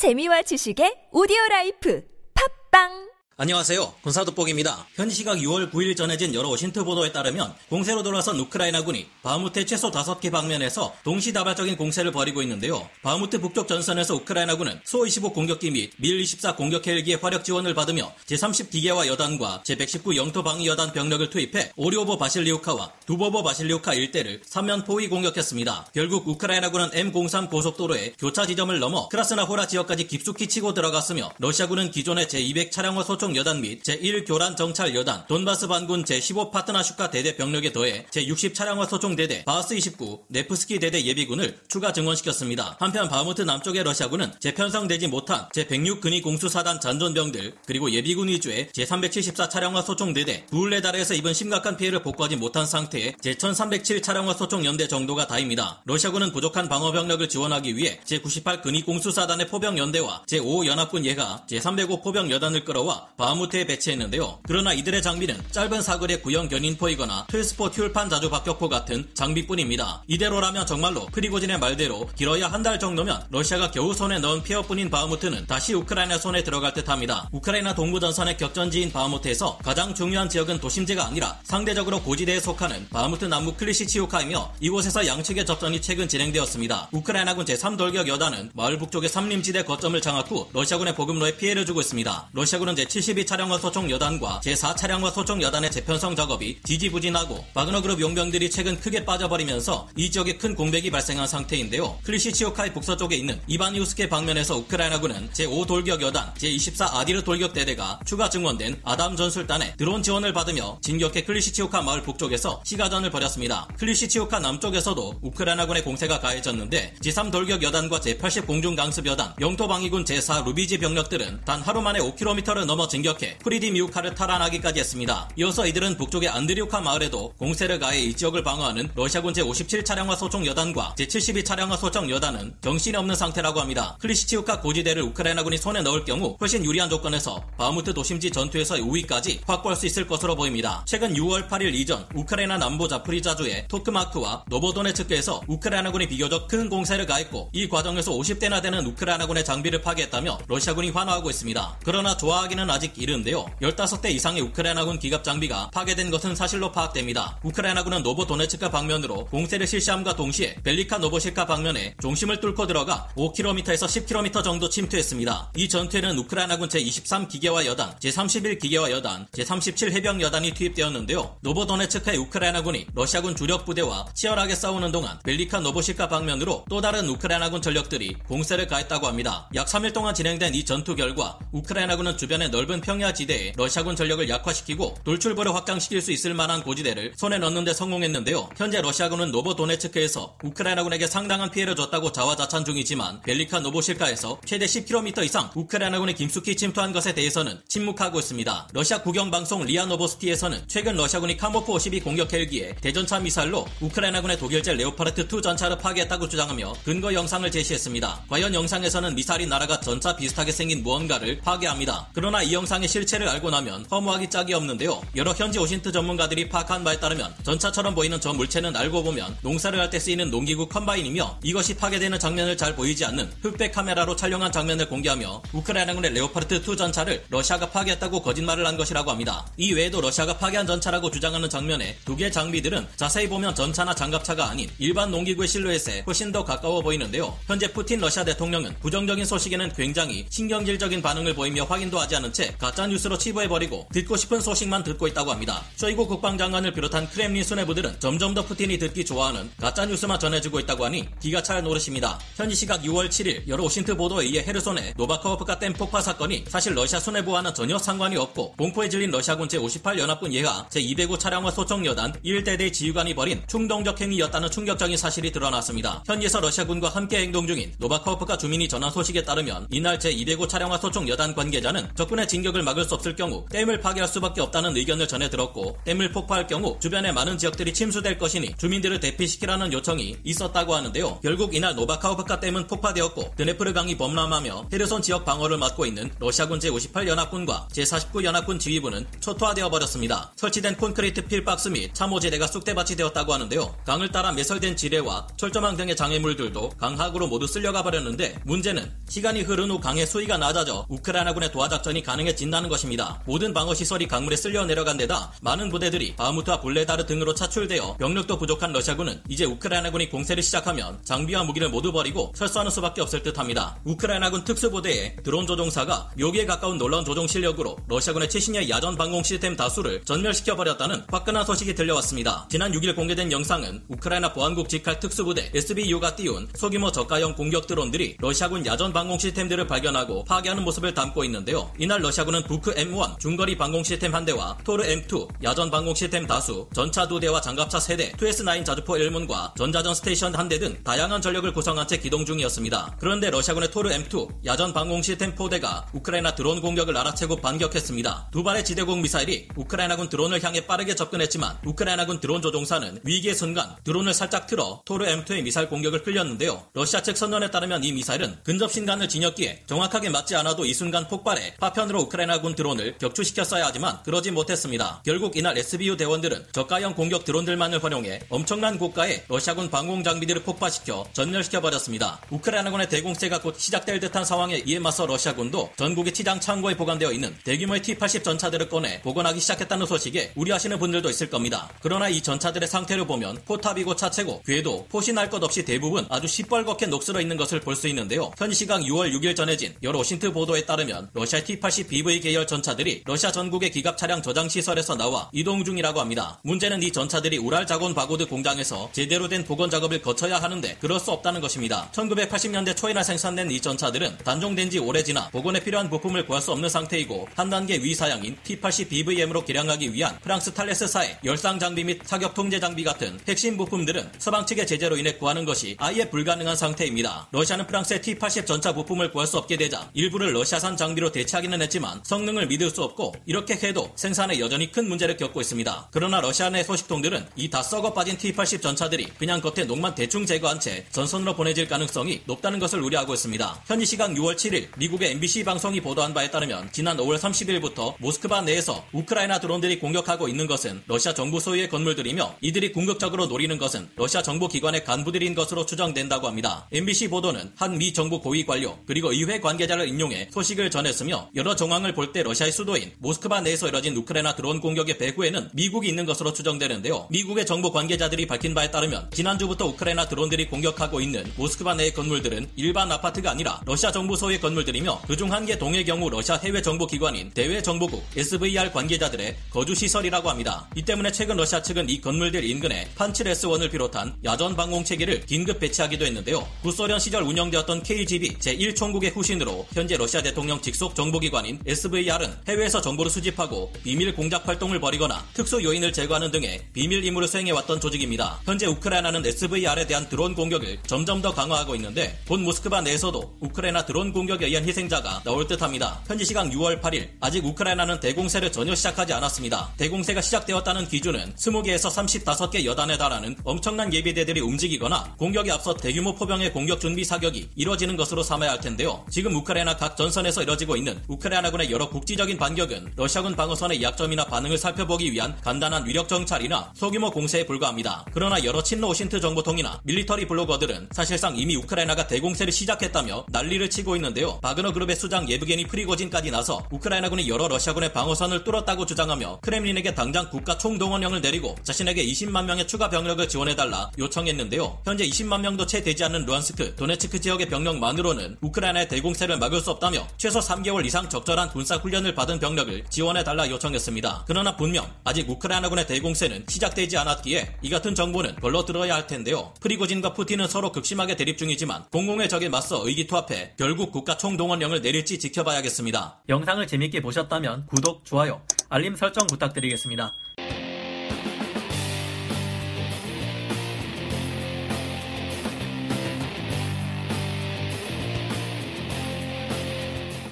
재미와 지식의 오디오 life. 팟빵 안녕하세요. 군사돋보기입니다. 현 시각 6월 9일 전해진 여러 OSINT 보도에 따르면 공세로 돌아선 우크라이나군이 바흐무트의 최소 5개 방면에서 동시다발적인 공세를 벌이고 있는데요. 바흐무트 북쪽 전선에서 우크라이나군은 소-25 공격기 및 밀-24 공격 헬기의 화력 지원을 받으며 제30 기계화 여단과 제119 영토 방위 여단 병력을 투입해 오리오보 바실리우카와 두보보 바실리우카 일대를 3면 포위 공격했습니다. 결국 우크라이나군은 M03 고속도로의 교차 지점을 넘어 크라스나 호라 지역까지 깊숙이 치고 들어갔으며 러시아군은 기존의 제200 차량화 소총 공격 여단 및 제1교란 정찰 여단, 돈바스 반군 제15 파트나슈카 대대 병력에 더해 제60 차량화 소총 대대, 바스 29, 네프스키 대대 예비군을 추가 증원시켰습니다. 한편 바무트 남쪽의 러시아군은 재편성되지 못한 제106 근위 공수사단 잔존병들 그리고 예비군 위주의 제374 차량화 소총 대대, 부흘레다르에서 입은 심각한 피해를 복구하지 못한 상태의 제1307 차량화 소총 연대 정도가 다입니다. 러시아군은 부족한 방어 병력을 지원하기 위해 제98 근위 공수사단의 포병 연대와 제5 연합군 예하 제305 포병 여단을 끌어와 바무트에 배치했는데요. 그러나 이들의 장비는 짧은 사거리의 구형 견인포이거나 트스포 튜울판 자주 박격포 같은 장비뿐입니다. 이대로라면 정말로 프리고진의 말대로 길어야 한 달 정도면 러시아가 겨우 손에 넣은 폐허뿐인 바흐무트는 다시 우크라이나 손에 들어갈 듯합니다. 우크라이나 동부 전선의 격전지인 바흐무트에서 가장 중요한 지역은 도심지가 아니라 상대적으로 고지대에 속하는 바흐무트 남부 클리시치우카이며 이곳에서 양측의 접전이 최근 진행되었습니다. 우크라이나군 제3돌격 여단은 마을 북쪽의 삼림지대 거점을 장악 후 러시아군의 보급로에 피해를 주고 있습니다. 러시아군은 제7 72 차량화 소총 여단과 제4차량화 소총 여단의 재편성 작업이 지지부진하고 바그너 그룹 용병들이 최근 크게 빠져버리면서 이 지역에 큰 공백이 발생한 상태인데요. 클리시치오카이 북서쪽에 있는 이바니우스케 방면에서 우크라이나군은 제5 돌격 여단, 제24 아이다르 돌격 대대가 추가 증원된 아담 전술단에 드론 지원을 받으며 진격해 클리시치오카 마을 북쪽에서 시가전을 벌였습니다. 클리시치오카 남쪽에서도 우크라이나군의 공세가 가해졌는데 제3 돌격 여단과 제80 공중 강습 여단, 영토 방위군 제4 루비지 병력들은 단 하루 만에 5km를 넘어 진격해 프리디 미우카를 탈환하기까지 했습니다. 이어서 이들은 북쪽의 안드리우카 마을에도 공세를 가해 이 지역을 방어하는 러시아군 제57 차량화 소총 여단과 제72 차량화 소총 여단은 정신이 없는 상태라고 합니다. 클리시치우카 고지대를 우크라이나군이 손에 넣을 경우 훨씬 유리한 조건에서 바무트 도심지 전투에서 우위까지 확보할 수 있을 것으로 보입니다. 최근 6월 8일 이전 우크라이나 남부 자프리자주의 토크마크와 노보도네츠크에서 우크라이나군이 비교적 큰 공세를 가했고 이 과정에서 50대나 되는 우크라이나군의 장비를 파괴했다며 러시아군이 환호하고 있습니다. 그러나 좋아하기는 아직 아직 이른데요. 15대 이상의 우크라이나군 기갑 장비가 파괴된 것은 사실로 파악됩니다. 우크라이나군은 노보도네츠카 방면으로 공세를 실시함과 동시에 벨리카 노보시카 방면에 중심을 뚫고 들어가 5km에서 10km 정도 침투했습니다. 이 전투에는 우크라이나군 제23 기계화 여단, 제31 기계화 여단, 제37 해병 여단이 투입되었는데요. 노보도네츠카의 우크라이나군이 러시아군 주력 부대와 치열하게 싸우는 동안 벨리카 노보시카 방면으로 또 다른 우크라이나군 전력들이 공세를 가했다고 합니다. 약 3일 동안 진행된 이 전투 결과 우크라이나군은 주변의 넓은 넓은 평야 지대에 러시아군 전력을 약화시키고 돌출부를 확장시킬 수 있을 만한 고지대를 손에 넣는데 성공했는데요. 현재 러시아군은 노보도네츠크에서 우크라이나군에게 상당한 피해를 줬다고 자화자찬 중이지만 벨리카 노보실카에서 최대 10km 이상 우크라이나군이 깊숙이 침투한 것에 대해서는 침묵하고 있습니다. 러시아 국영방송 리아노보스티에서는 최근 러시아군이 카모프 52 공격 헬기에 대전차 미사일로 우크라이나군의 독일제 레오파르트 2 전차를 파괴했다고 주장하며 근거 영상을 제시했습니다. 과연 영상에서는 미사일이 날아가 전차 비슷하게 생긴 무언가를 파괴합니다. 그러나 이 영상의 실체를 알고 나면 허무하기 짝이 없는데요. 여러 현지 OSINT 전문가들이 파악한 바에 따르면 전차처럼 보이는 저 물체는 알고 보면 농사를 할 때 쓰이는 농기구 컴바인이며 이것이 파괴되는 장면을 잘 보이지 않는 흑백 카메라로 촬영한 장면을 공개하며 우크라이나군의 레오파르트 2 전차를 러시아가 파괴했다고 거짓말을 한 것이라고 합니다. 이 외에도 러시아가 파괴한 전차라고 주장하는 장면의 두 개의 장비들은 자세히 보면 전차나 장갑차가 아닌 일반 농기구의 실루엣에 훨씬 더 가까워 보이는데요. 현재 푸틴 러시아 대통령은 부정적인 소식에는 굉장히 신경질적인 반응을 보이며 확인도 하지 않은 채 가짜 뉴스로 치부해버리고 듣고 싶은 소식만 듣고 있다고 합니다. 쇼이고 국방장관을 비롯한 크렘린 수뇌부들은 점점 더 푸틴이 듣기 좋아하는 가짜 뉴스만 전해주고 있다고 하니 기가 찰 노릇입니다. 현지 시각 6월 7일 여러 OSINT 보도에 의해 헤르손의 노바커프카 댐 폭파 사건이 사실 러시아 수뇌부와는 전혀 상관이 없고 공포에 질린 러시아군 제58 연합군 예하 제205 차량화 소총 여단 1대대 지휘관이 벌인 충동적 행위였다는 충격적인 사실이 드러났습니다. 현지에서 러시아군과 함께 행동 중인 노바커프카 주민이 전한 소식에 따르면 이날 제205 차량화 소총 여단 관계자는 적군의 진 진격을 막을 수 없을 경우 댐을 파괴할 수밖에 없다는 의견을 전해 들었고 댐을 폭파할 경우 주변의 많은 지역들이 침수될 것이니 주민들을 대피시키라는 요청이 있었다고 하는데요. 결국 이날 노바카우프카 댐은 폭파되었고 드네프르 강이 범람하며 헤르손 지역 방어를 맡고 있는 러시아군 제58 연합군과 제49 연합군 지휘부는 초토화되어 버렸습니다. 설치된 콘크리트 pillbox 및 참호지대가 쑥대밭이 되었다고 하는데요. 강을 따라 매설된 지뢰와 철조망 등의 장애물들도 강하구로 모두 쓸려가 버렸는데 문제는 시간이 흐른 후 강의 수위가 낮아져 우크라이나군의 도하작전이 가능해 진다는 것입니다. 모든 방어 시설이 강물에 쓸려 내려간 데다 많은 부대들이 바흐무트와 부흘레다르 등으로 차출되어 병력도 부족한 러시아군은 이제 우크라이나군이 공세를 시작하면 장비와 무기를 모두 버리고 철수하는 수밖에 없을 듯합니다. 우크라이나군 특수부대의 드론 조종사가 묘기에 가까운 놀라운 조종 실력으로 러시아군의 최신의 야전 방공 시스템 다수를 전멸시켜 버렸다는 화끈한 소식이 들려왔습니다. 지난 6일 공개된 영상은 우크라이나 보안국 직할 특수부대 SBU가 띄운 소규모 저가형 공격 드론들이 러시아군 야전 방공 시스템들을 발견하고 파괴하는 모습을 담고 있는데요. 이날 러시아 군은 부크 M1 중거리 방공 시스템 한 대와 토르 M2 야전 방공 시스템 다수, 전차 두 대와 장갑차 3대, 2S9 자주포 1문과 전자전 스테이션 한 대 등 다양한 전력을 구성한 채 기동 중이었습니다. 그런데 러시아군의 토르 M2 야전 방공 시스템 포대가 우크라이나 드론 공격을 알아채고 반격했습니다. 두 발의 지대공 미사일이 우크라이나군 드론을 향해 빠르게 접근했지만 우크라이나군 드론 조종사는 위기의 순간 드론을 살짝 틀어 토르 M2의 미사일 공격을 흘렸는데요. 러시아 측 선전에 따르면 이 미사일은 근접 신관을 지녔기에 정확하게 맞지 않아도 이 순간 폭발해 파편으로 우크라이나군 드론을 격추시켰어야 하지만 그러지 못했습니다. 결국 이날 SBU 대원들은 저가형 공격 드론들만을 활용해 엄청난 고가의 러시아군 방공 장비들을 폭파시켜 전멸시켜 버렸습니다. 우크라이나군의 대공세가 곧 시작될 듯한 상황에 이에 맞서 러시아군도 전국의 치장 창고에 보관되어 있는 대규모의 T-80 전차들을 꺼내 복원하기 시작했다는 소식에 우려하시는 분들도 있을 겁니다. 그러나 이 전차들의 상태를 보면 포탑이고 차체고 궤도, 포신할 것 없이 대부분 아주 시뻘겋게 녹슬어 있는 것을 볼 수 있는데요. 현 시각 6월 6일 전해진 여러 OSINT 보도에 따르면 러시아 T-80 BV 계열 전차들이 러시아 전국의 기갑 차량 저장 시설에서 나와 이동 중이라고 합니다. 문제는 이 전차들이 우랄바곤자보드 공장에서 제대로 된 복원 작업을 거쳐야 하는데 그럴 수 없다는 것입니다. 1980년대 초에나 생산된 이 전차들은 단종된 지 오래 지나 복원에 필요한 부품을 구할 수 없는 상태이고 한 단계 위 사양인 T-80 BVM으로 개량하기 위한 프랑스 탈레스사의 열상 장비 및 사격 통제 장비 같은 핵심 부품들은 서방 측의 제재로 인해 구하는 것이 아예 불가능한 상태입니다. 러시아는 프랑스의 T-80 전차 부품을 구할 수 없게 되자 일부를 러시아산 장비로 대체하기는 했지만 성능을 믿을 수 없고 이렇게 해도 생산에 여전히 큰 문제를 겪고 있습니다. 그러나 러시아 내 소식통들은 이 다 썩어 빠진 T-80 전차들이 그냥 겉에 녹만 대충 제거한 채 전선으로 보내질 가능성이 높다는 것을 우려하고 있습니다. 현지 시각 6월 7일 미국의 MBC 방송이 보도한 바에 따르면 지난 5월 30일부터 모스크바 내에서 우크라이나 드론들이 공격하고 있는 것은 러시아 정부 소유의 건물들이며 이들이 궁극적으로 노리는 것은 러시아 정부 기관의 간부들인 것으로 추정된다고 합니다. NBC 보도는 한 미 정부 고위 관료 그리고 의회 관계자를 인용해 소식을 전했으며 여러 정황을 볼 때 러시아의 수도인 모스크바 내에서 이뤄진 우크라이나 드론 공격의 배후에는 미국이 있는 것으로 추정되는데요. 미국의 정부 관계자들이 밝힌 바에 따르면 지난주부터 우크라이나 드론들이 공격하고 있는 모스크바 내의 건물들은 일반 아파트가 아니라 러시아 정부 소유의 건물들이며 그중 한 개 동의 경우 러시아 해외 정보 기관인 대외 정보국 SVR 관계자들의 거주 시설이라고 합니다. 이 때문에 최근 러시아 측은 이 건물들 인근에 판치르 S1을 비롯한 야전 방공 체계를 긴급 배치하기도 했는데요. 구소련 시절 운영되었던 KGB 제1총국의 후신으로 현재 러시아 대통령 직속 정보기관인 SVR은 해외에서 정보를 수집하고 비밀 공작 활동을 벌이거나 특수 요인을 제거하는 등의 비밀 임무를 수행해왔던 조직입니다. 현재 우크라이나는 SVR에 대한 드론 공격을 점점 더 강화하고 있는데 곧 모스크바 내에서도 우크라이나 드론 공격에 의한 희생자가 나올 듯합니다. 현지 시각 6월 8일 아직 우크라이나는 대공세를 전혀 시작하지 않았습니다. 대공세가 시작되었다는 기준은 20개에서 35개 여단에 달하는 엄청난 예비대들이 움직이거나 공격에 앞서 대규모 포병의 공격 준비 사격이 이뤄지는 것으로 삼아야 할 텐데요. 지금 우크라이나 각 전선에서 이뤄지고 있는 우크라이나 군의 여러 국지적인 반격은 러시아군 방어선의 약점이나 반응을 살펴보기 위한 간단한 위력 정찰이나 소규모 공세에 불과합니다. 그러나 여러 친러 OSINT 정보통이나 military 블로거들은 사실상 이미 우크라이나가 대공세를 시작했다며 난리를 치고 있는데요. 바그너 그룹의 수장 예브게니 프리고진까지 나서 우크라이나군이 여러 러시아군의 방어선을 뚫었다고 주장하며 크렘린에게 당장 국가 총동원령을 내리고 자신에게 20만 명의 추가 병력을 지원해달라 요청했는데요. 현재 20만 명도 채 되지 않는 루안스크, 도네츠크 지역의 병력만으로는 우크라이나의 대공세를 막을 수 없다며 최소 3개월 이상 적절한 군사 훈련을 받은 병력을 지원해달라 요청했습니다. 그러나 분명 아직 우크라이나군의 대공세는 시작되지 않았기에 이 같은 정보는 걸러 들어야 할 텐데요. 프리고진과 푸틴은 서로 극심하게 대립 중이지만 공공의 적에 맞서 의기투합해 결국 국가 총동원령을 내릴지 지켜봐야겠습니다. 영상을 재밌게 보셨다면 구독, 좋아요, 알림 설정 부탁드리겠습니다.